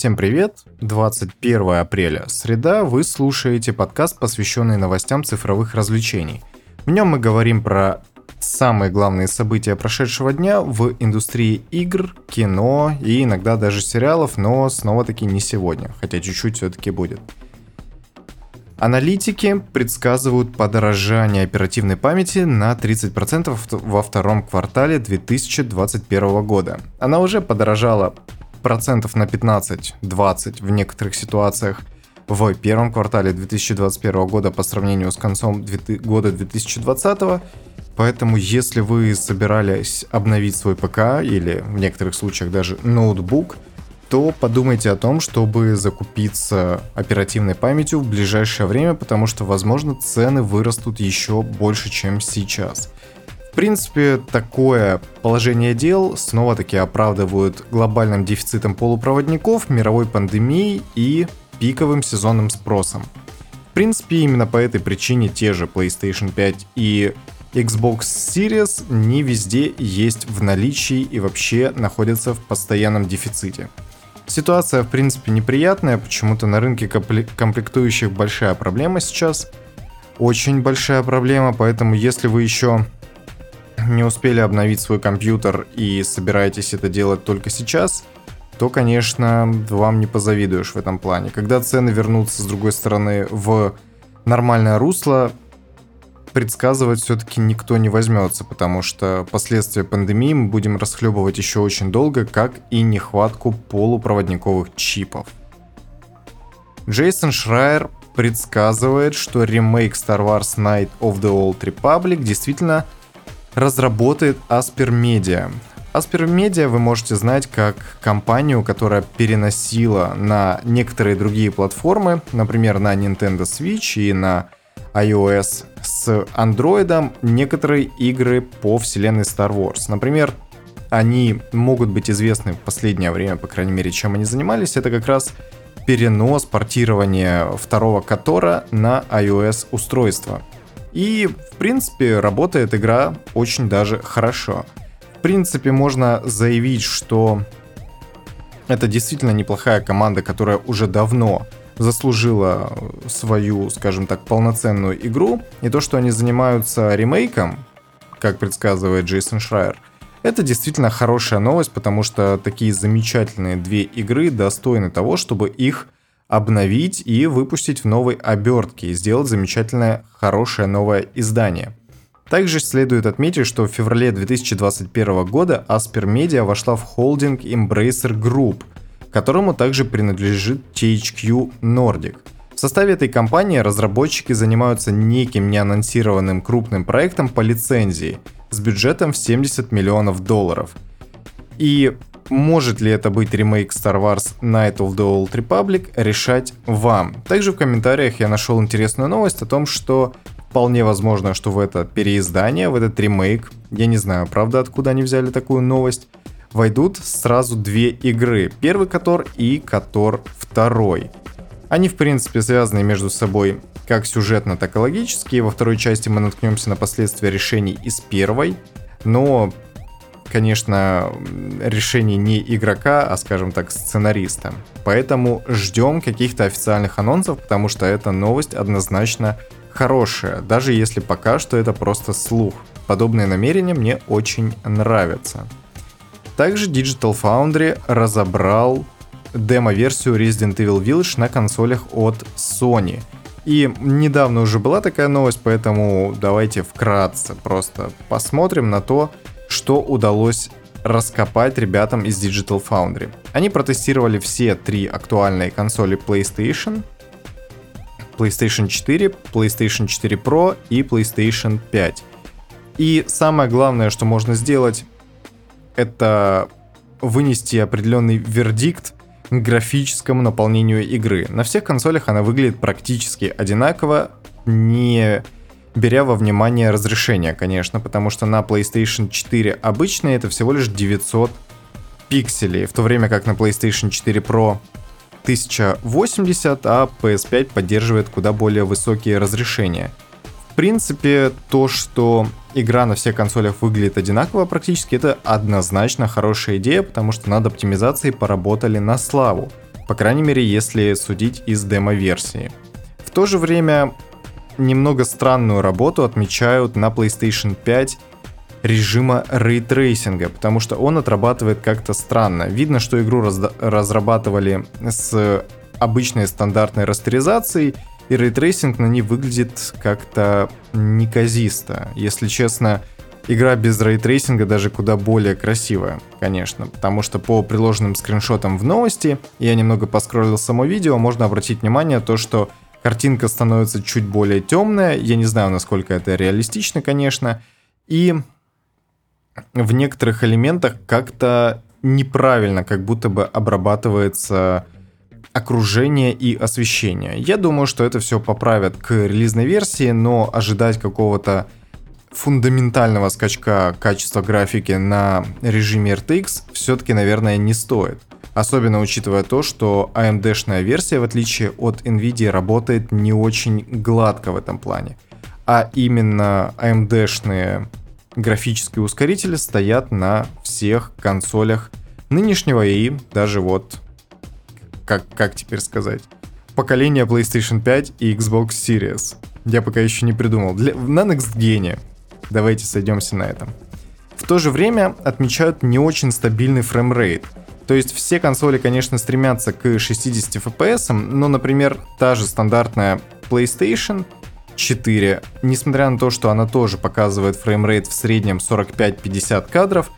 Всем привет! 21 апреля, среда, вы слушаете подкаст, посвященный новостям цифровых развлечений. В нем мы говорим про самые главные события прошедшего дня в индустрии игр, кино и иногда даже сериалов, но снова-таки не сегодня, хотя чуть-чуть все-таки будет. Аналитики предсказывают подорожание оперативной памяти на 30% во втором квартале 2021 года. Она уже подорожала процентов на 15-20 в некоторых ситуациях в первом квартале 2021 года по сравнению с концом года 2020. Поэтому, если вы собирались обновить свой ПК или в некоторых случаях даже ноутбук, то подумайте о том, чтобы закупиться оперативной памятью в ближайшее время, потому что, возможно, цены вырастут еще больше, чем сейчас. В принципе, такое положение дел снова-таки оправдывают глобальным дефицитом полупроводников, мировой пандемией и пиковым сезонным спросом. В принципе, именно по этой причине те же PlayStation 5 и Xbox Series не везде есть в наличии и вообще находятся в постоянном дефиците. Ситуация, в принципе, неприятная, почему-то на рынке комплектующих большая проблема сейчас. Очень большая проблема, поэтому если вы еще не успели обновить свой компьютер и собираетесь это делать только сейчас, то, конечно, вам не позавидуешь в этом плане. Когда цены вернутся, с другой стороны, в нормальное русло, предсказывать все-таки никто не возьмется, потому что последствия пандемии мы будем расхлебывать еще очень долго, как и нехватку полупроводниковых чипов. Джейсон Шрайер предсказывает, что ремейк Star Wars Night of the Old Republic действительно разработает Asper Media. Asper Media вы можете знать как компанию, которая переносила на некоторые другие платформы, например, на Nintendo Switch и на iOS с Android некоторые игры по вселенной Star Wars. Например, они могут быть известны в последнее время, по крайней мере, чем они занимались. Это как раз перенос, портирование второго Котора на iOS устройство. И, в принципе, работает игра очень даже хорошо. В принципе, можно заявить, что это действительно неплохая команда, которая уже давно заслужила свою, скажем так, полноценную игру. И то, что они занимаются ремейком, как предсказывает Джейсон Шрайер, это действительно хорошая новость, потому что такие замечательные две игры достойны того, чтобы их обновить и выпустить в новой обертке и сделать замечательное, хорошее новое издание. Также следует отметить, что в феврале 2021 года Asper Media вошла в холдинг Embracer Group, которому также принадлежит THQ Nordic. В составе этой компании разработчики занимаются неким неанонсированным крупным проектом по лицензии с бюджетом в 70 миллионов долларов. И может ли это быть ремейк Star Wars Night of the Old Republic, решать вам. Также в комментариях я нашел интересную новость о том, что вполне возможно, что в это переиздание, в этот ремейк, я не знаю, правда, откуда они взяли такую новость, войдут сразу две игры. Первый Котор и Котор второй. Они, в принципе, связаны между собой как сюжетно, так и логически. Во второй части мы наткнемся на последствия решений из первой. Но, конечно, решение не игрока, а, скажем так, сценариста. Поэтому ждем каких-то официальных анонсов, потому что эта новость однозначно хорошая, даже если пока что это просто слух. Подобные намерения мне очень нравятся. Также Digital Foundry разобрал демо-версию Resident Evil Village на консолях от Sony. И недавно уже была такая новость, поэтому давайте вкратце просто посмотрим на то, что удалось раскопать ребятам из Digital Foundry. Они протестировали все три актуальные консоли PlayStation, PlayStation 4, PlayStation 4 Pro и PlayStation 5. И самое главное, что можно сделать, это вынести определенный вердикт графическому наполнению игры. На всех консолях она выглядит практически одинаково, не беря во внимание разрешение, конечно, потому что на PlayStation 4 обычные это всего лишь 900 пикселей, в то время как на PlayStation 4 Pro 1080, а PS5 поддерживает куда более высокие разрешения. В принципе, то, что игра на всех консолях выглядит одинаково практически, это однозначно хорошая идея, потому что над оптимизацией поработали на славу. По крайней мере, если судить из демо-версии. В то же время немного странную работу отмечают на PlayStation 5 режима рейтрейсинга, потому что он отрабатывает как-то странно. Видно, что игру раз- разрабатывали с обычной стандартной растеризацией, и рейтрейсинг на ней выглядит как-то неказисто. Если честно, игра без рейтрейсинга даже куда более красивая, конечно, потому что по приложенным скриншотам в новости, я немного поскроллил само видео, можно обратить внимание то, что картинка становится чуть более темная, я не знаю, насколько это реалистично, конечно, и в некоторых элементах как-то неправильно, как будто бы обрабатывается окружение и освещение. Я думаю, что это все поправят к релизной версии, но ожидать какого-то фундаментального скачка качества графики на режиме RTX все-таки, наверное, не стоит. Особенно учитывая то, что AMD-шная версия, в отличие от NVIDIA, работает не очень гладко в этом плане. А именно AMD-шные графические ускорители стоят на всех консолях нынешнего и даже вот, как, как теперь сказать, поколения PlayStation 5 и Xbox Series. Я пока еще не придумал. Для, на Next Gen. Давайте сойдемся на этом. В то же время отмечают не очень стабильный фреймрейт. То есть все консоли, конечно, стремятся к 60 FPS, но, например, та же стандартная PlayStation 4, несмотря на то, что она тоже показывает фреймрейт в среднем 45-50 кадров,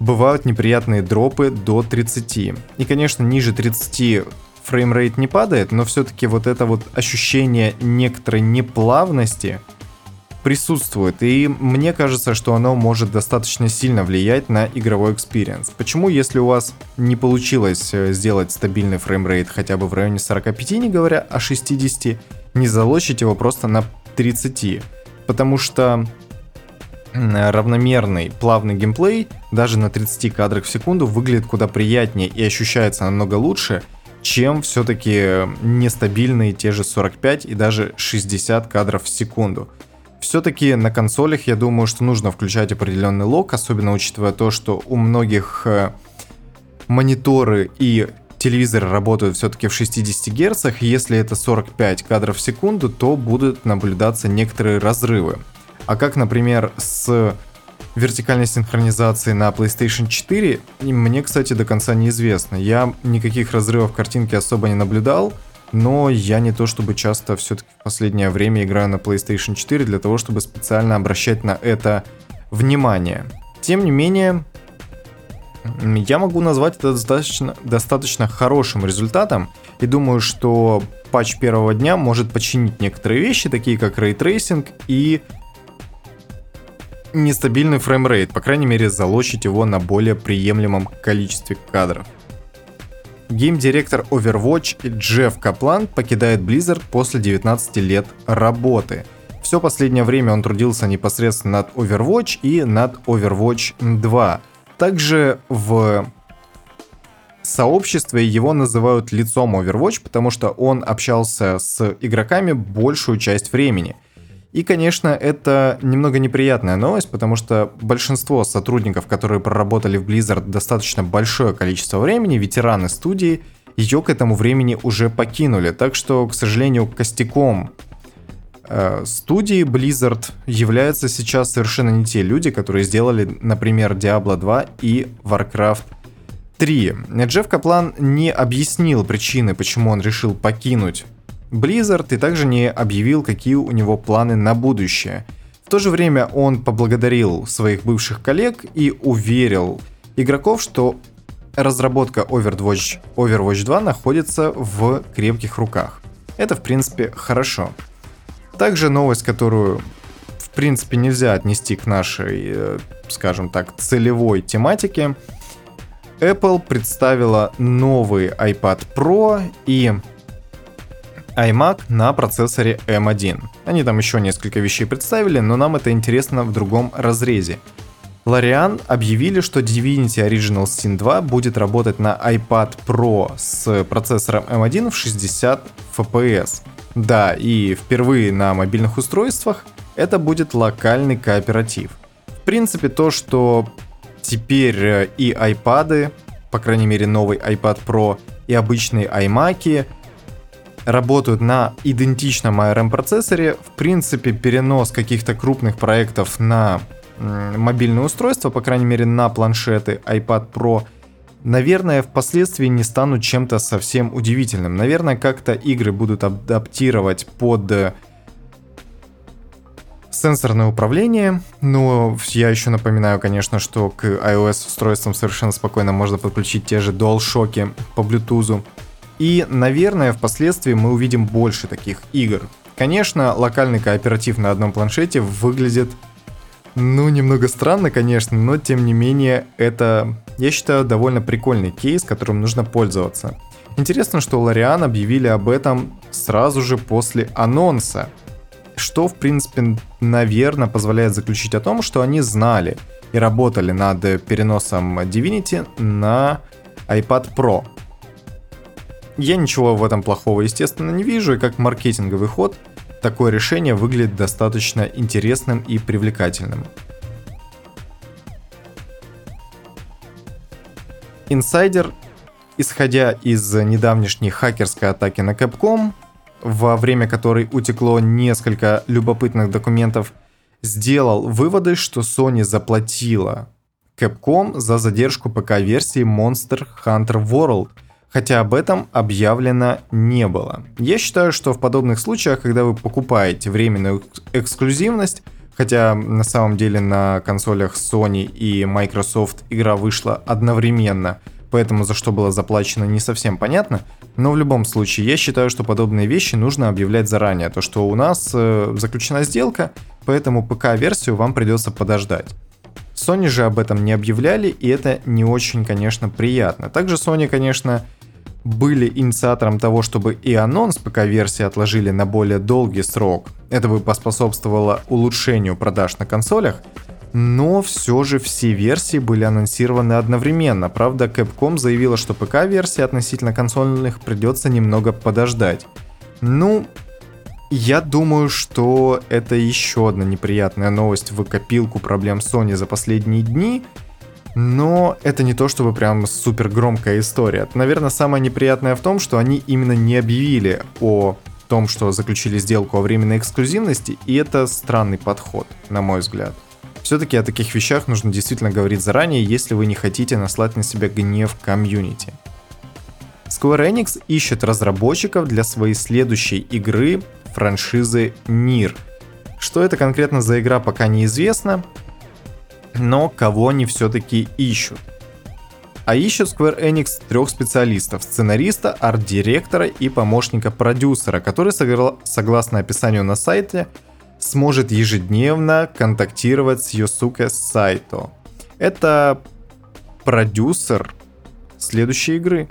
бывают неприятные дропы до 30. И, конечно, ниже 30 фреймрейт не падает, но все-таки вот это вот ощущение некоторой неплавности присутствует, и мне кажется, что оно может достаточно сильно влиять на игровой experience. Почему, если у вас не получилось э, сделать стабильный фреймрейт хотя бы в районе 45, не говоря о 60, не залочить его просто на 30, потому что равномерный, плавный геймплей даже на 30 кадрах в секунду выглядит куда приятнее и ощущается намного лучше, чем все-таки нестабильные те же 45 и даже 60 кадров в секунду. Все-таки на консолях я думаю, что нужно включать определенный лог, особенно учитывая то, что у многих э, мониторы и телевизоры работают все-таки в 60 Гц, если это 45 кадров в секунду, то будут наблюдаться некоторые разрывы. А как, например, с вертикальной синхронизацией на PlayStation 4, мне, кстати, до конца неизвестно. Я никаких разрывов картинки особо не наблюдал, но я не то чтобы часто все-таки в последнее время играю на PlayStation 4 для того, чтобы специально обращать на это внимание. Тем не менее, я могу назвать это достаточно, достаточно хорошим результатом и думаю, что патч первого дня может починить некоторые вещи, такие как рейтрейсинг и нестабильный фреймрейт, по крайней мере залочить его на более приемлемом количестве кадров. Гейм-директор Overwatch Джефф Каплан покидает Blizzard после 19 лет работы. Все последнее время он трудился непосредственно над Overwatch и над Overwatch 2. Также в сообществе его называют лицом Overwatch, потому что он общался с игроками большую часть времени. И, конечно, это немного неприятная новость, потому что большинство сотрудников, которые проработали в Blizzard достаточно большое количество времени, ветераны студии, ее к этому времени уже покинули. Так что, к сожалению, костяком Э, студии Blizzard являются сейчас совершенно не те люди, которые сделали, например, Diablo 2 и Warcraft 3. Джефф Каплан не объяснил причины, почему он решил покинуть Blizzard и также не объявил, какие у него планы на будущее. В то же время он поблагодарил своих бывших коллег и уверил игроков, что разработка Overwatch, Overwatch 2 находится в крепких руках. Это, в принципе, хорошо. Также новость, которую в принципе нельзя отнести к нашей, э, скажем так, целевой тематике. Apple представила новый iPad Pro и iMac на процессоре M1. Они там еще несколько вещей представили, но нам это интересно в другом разрезе. Larian объявили, что Divinity Original Sin 2 будет работать на iPad Pro с процессором M1 в 60 FPS. Да, и впервые на мобильных устройствах это будет локальный кооператив. В принципе, то, что теперь э, и iPad, по крайней мере новый iPad Pro, и обычные iMac работают на идентичном ARM процессоре. В принципе, перенос каких-то крупных проектов на мобильные устройства, по крайней мере на планшеты iPad Pro, наверное, впоследствии не станут чем-то совсем удивительным. Наверное, как-то игры будут адаптировать под э, сенсорное управление, но я еще напоминаю, конечно, что к iOS устройствам совершенно спокойно можно подключить те же DualShock по Bluetooth. И, наверное, впоследствии мы увидим больше таких игр. Конечно, локальный кооператив на одном планшете выглядит, ну, немного странно, конечно, но тем не менее, это, я считаю, довольно прикольный кейс, которым нужно пользоваться. Интересно, что Лориан объявили об этом сразу же после анонса, что, в принципе, наверное, позволяет заключить о том, что они знали и работали над переносом Divinity на iPad Pro. Я ничего в этом плохого, естественно, не вижу, и как маркетинговый ход такое решение выглядит достаточно интересным и привлекательным. Инсайдер, исходя из недавнешней хакерской атаки на Capcom, во время которой утекло несколько любопытных документов, сделал выводы, что Sony заплатила Capcom за задержку ПК-версии Monster Hunter World, хотя об этом объявлено не было. Я считаю, что в подобных случаях, когда вы покупаете временную эксклюзивность, хотя на самом деле на консолях Sony и Microsoft игра вышла одновременно – поэтому за что было заплачено не совсем понятно. Но в любом случае, я считаю, что подобные вещи нужно объявлять заранее. То, что у нас э, заключена сделка, поэтому ПК-версию вам придется подождать. Sony же об этом не объявляли, и это не очень, конечно, приятно. Также Sony, конечно, были инициатором того, чтобы и анонс ПК-версии отложили на более долгий срок. Это бы поспособствовало улучшению продаж на консолях, но все же все версии были анонсированы одновременно. Правда, Capcom заявила, что ПК-версии относительно консольных придется немного подождать. Ну, я думаю, что это еще одна неприятная новость в копилку проблем Sony за последние дни. Но это не то, чтобы прям супер громкая история. Наверное, самое неприятное в том, что они именно не объявили о том, что заключили сделку о временной эксклюзивности, и это странный подход, на мой взгляд. Все-таки о таких вещах нужно действительно говорить заранее, если вы не хотите наслать на себя гнев комьюнити. Square Enix ищет разработчиков для своей следующей игры франшизы Нир. Что это конкретно за игра, пока неизвестно, но кого они все-таки ищут. А ищут Square Enix трех специалистов, сценариста, арт-директора и помощника продюсера, который, согласно описанию на сайте, сможет ежедневно контактировать с Йосуке Сайто. Это продюсер следующей игры.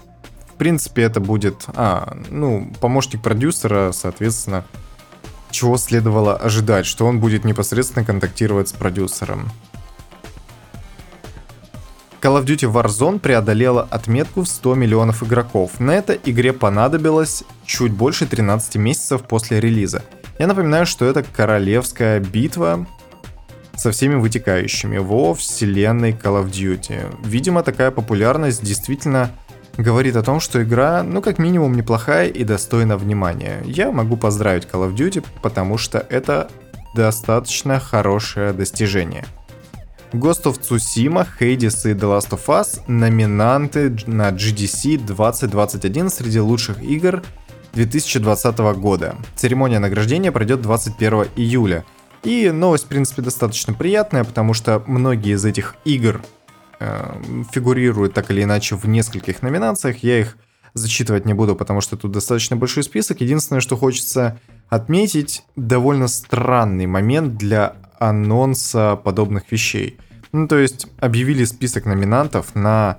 В принципе, это будет, а, ну, помощник продюсера, соответственно, чего следовало ожидать, что он будет непосредственно контактировать с продюсером. Call of Duty Warzone преодолела отметку в 100 миллионов игроков. На это игре понадобилось чуть больше 13 месяцев после релиза – я напоминаю, что это королевская битва со всеми вытекающими во вселенной Call of Duty. Видимо, такая популярность действительно говорит о том, что игра, ну, как минимум, неплохая и достойна внимания. Я могу поздравить Call of Duty, потому что это достаточно хорошее достижение. Ghost of Tsushima, Hades и The Last of Us номинанты на GDC 2021 среди лучших игр 2020 года. Церемония награждения пройдет 21 июля. И новость, в принципе, достаточно приятная, потому что многие из этих игр э, фигурируют так или иначе в нескольких номинациях. Я их зачитывать не буду, потому что тут достаточно большой список. Единственное, что хочется отметить, довольно странный момент для анонса подобных вещей. Ну, то есть объявили список номинантов на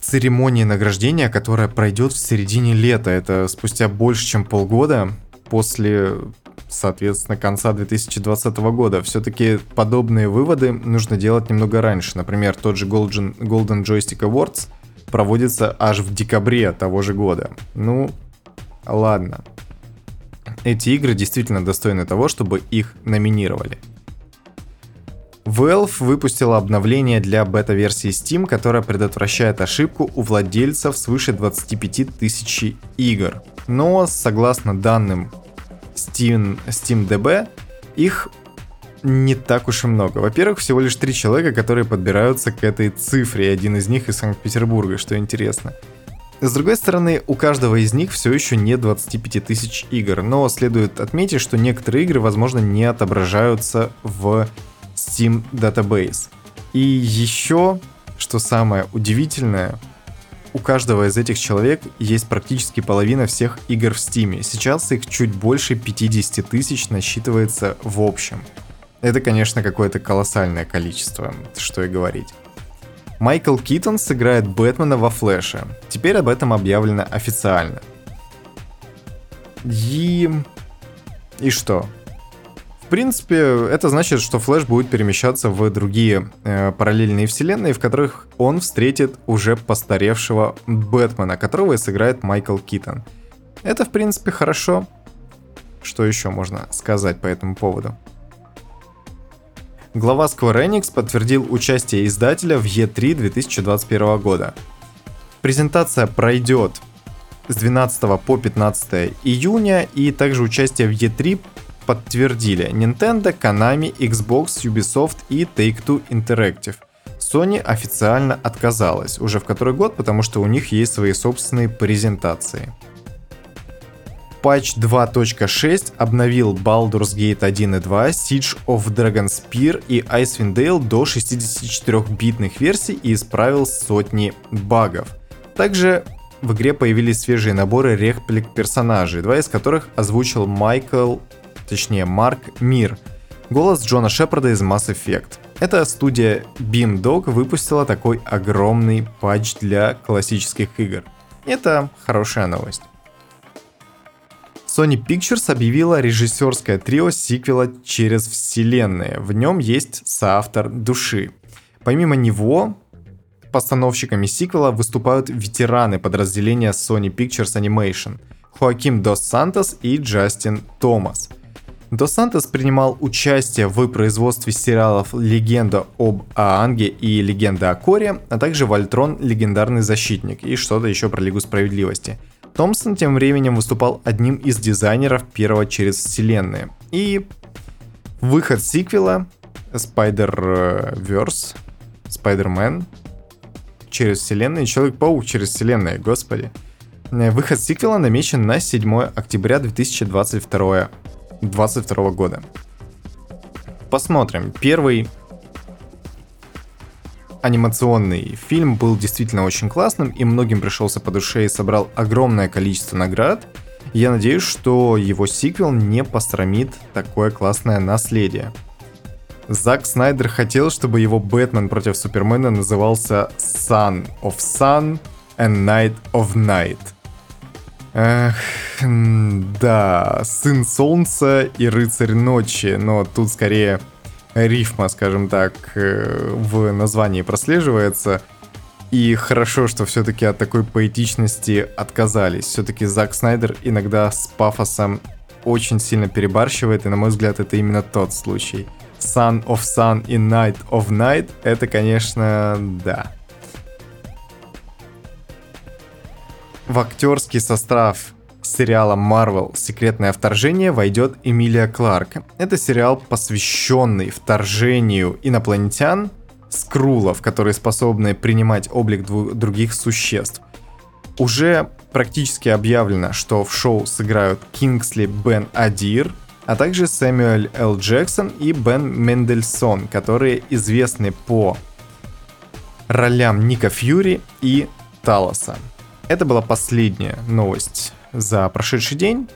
церемонии награждения, которая пройдет в середине лета. Это спустя больше, чем полгода после, соответственно, конца 2020 года. Все-таки подобные выводы нужно делать немного раньше. Например, тот же Golden, Golden Joystick Awards проводится аж в декабре того же года. Ну, ладно. Эти игры действительно достойны того, чтобы их номинировали. Valve выпустила обновление для бета-версии Steam, которое предотвращает ошибку у владельцев свыше 25 тысяч игр. Но, согласно данным Steam, SteamDB, их не так уж и много. Во-первых, всего лишь три человека, которые подбираются к этой цифре, и один из них из Санкт-Петербурга, что интересно. С другой стороны, у каждого из них все еще нет 25 тысяч игр, но следует отметить, что некоторые игры, возможно, не отображаются в Steam Database. И еще, что самое удивительное, у каждого из этих человек есть практически половина всех игр в Steam. Сейчас их чуть больше 50 тысяч насчитывается в общем. Это, конечно, какое-то колоссальное количество, что и говорить. Майкл Китон сыграет Бэтмена во Флэше. Теперь об этом объявлено официально. И... И что? В принципе, это значит, что Флэш будет перемещаться в другие э, параллельные вселенные, в которых он встретит уже постаревшего Бэтмена, которого и сыграет Майкл Китон. Это, в принципе, хорошо. Что еще можно сказать по этому поводу? Глава Square Enix подтвердил участие издателя в E3 2021 года. Презентация пройдет с 12 по 15 июня, и также участие в E3 подтвердили Nintendo, Konami, Xbox, Ubisoft и Take-Two Interactive. Sony официально отказалась уже в который год, потому что у них есть свои собственные презентации. Патч 2.6 обновил Baldur's Gate 1 и 2, Siege of Dragonspear и Icewind Dale до 64-битных версий и исправил сотни багов. Также в игре появились свежие наборы реплик персонажей, два из которых озвучил Майкл, точнее Марк Мир, голос Джона Шепарда из Mass Effect. Эта студия Beamdog выпустила такой огромный патч для классических игр. Это хорошая новость. Sony Pictures объявила режиссерское трио сиквела «Через вселенные». В нем есть соавтор души. Помимо него, постановщиками сиквела выступают ветераны подразделения Sony Pictures Animation Хоаким Дос Сантос и Джастин Томас. Дос Сантос принимал участие в производстве сериалов «Легенда об Аанге» и «Легенда о Коре», а также «Вольтрон. Легендарный защитник» и что-то еще про Лигу Справедливости – Томпсон тем временем выступал одним из дизайнеров первого через вселенные. И выход сиквела Spider-Verse, Spider-Man через вселенные, Человек-паук через вселенные, господи. Э, выход сиквела намечен на 7 октября 2022 2022 года. Посмотрим. Первый анимационный фильм был действительно очень классным и многим пришелся по душе и собрал огромное количество наград. Я надеюсь, что его сиквел не посрамит такое классное наследие. Зак Снайдер хотел, чтобы его Бэтмен против Супермена назывался Sun of Sun and Night of Night. Эх, да, Сын Солнца и Рыцарь Ночи, но тут скорее рифма, скажем так, э, в названии прослеживается. И хорошо, что все-таки от такой поэтичности отказались. Все-таки Зак Снайдер иногда с пафосом очень сильно перебарщивает, и на мой взгляд это именно тот случай. Sun of Sun и Night of Night, это, конечно, да. В актерский состав сериала Marvel «Секретное вторжение» войдет Эмилия Кларк. Это сериал, посвященный вторжению инопланетян, скрулов, которые способны принимать облик других существ. Уже практически объявлено, что в шоу сыграют Кингсли Бен Адир, а также Сэмюэль Л. Джексон и Бен Мендельсон, которые известны по ролям Ника Фьюри и Талоса. Это была последняя новость за прошедший день.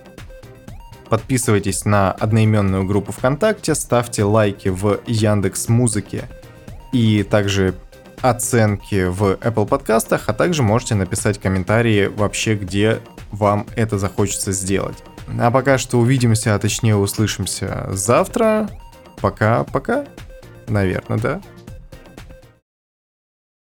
Подписывайтесь на одноименную группу ВКонтакте, ставьте лайки в Яндекс Музыке и также оценки в Apple подкастах, а также можете написать комментарии вообще, где вам это захочется сделать. А пока что увидимся, а точнее услышимся завтра. Пока-пока. Наверное, да.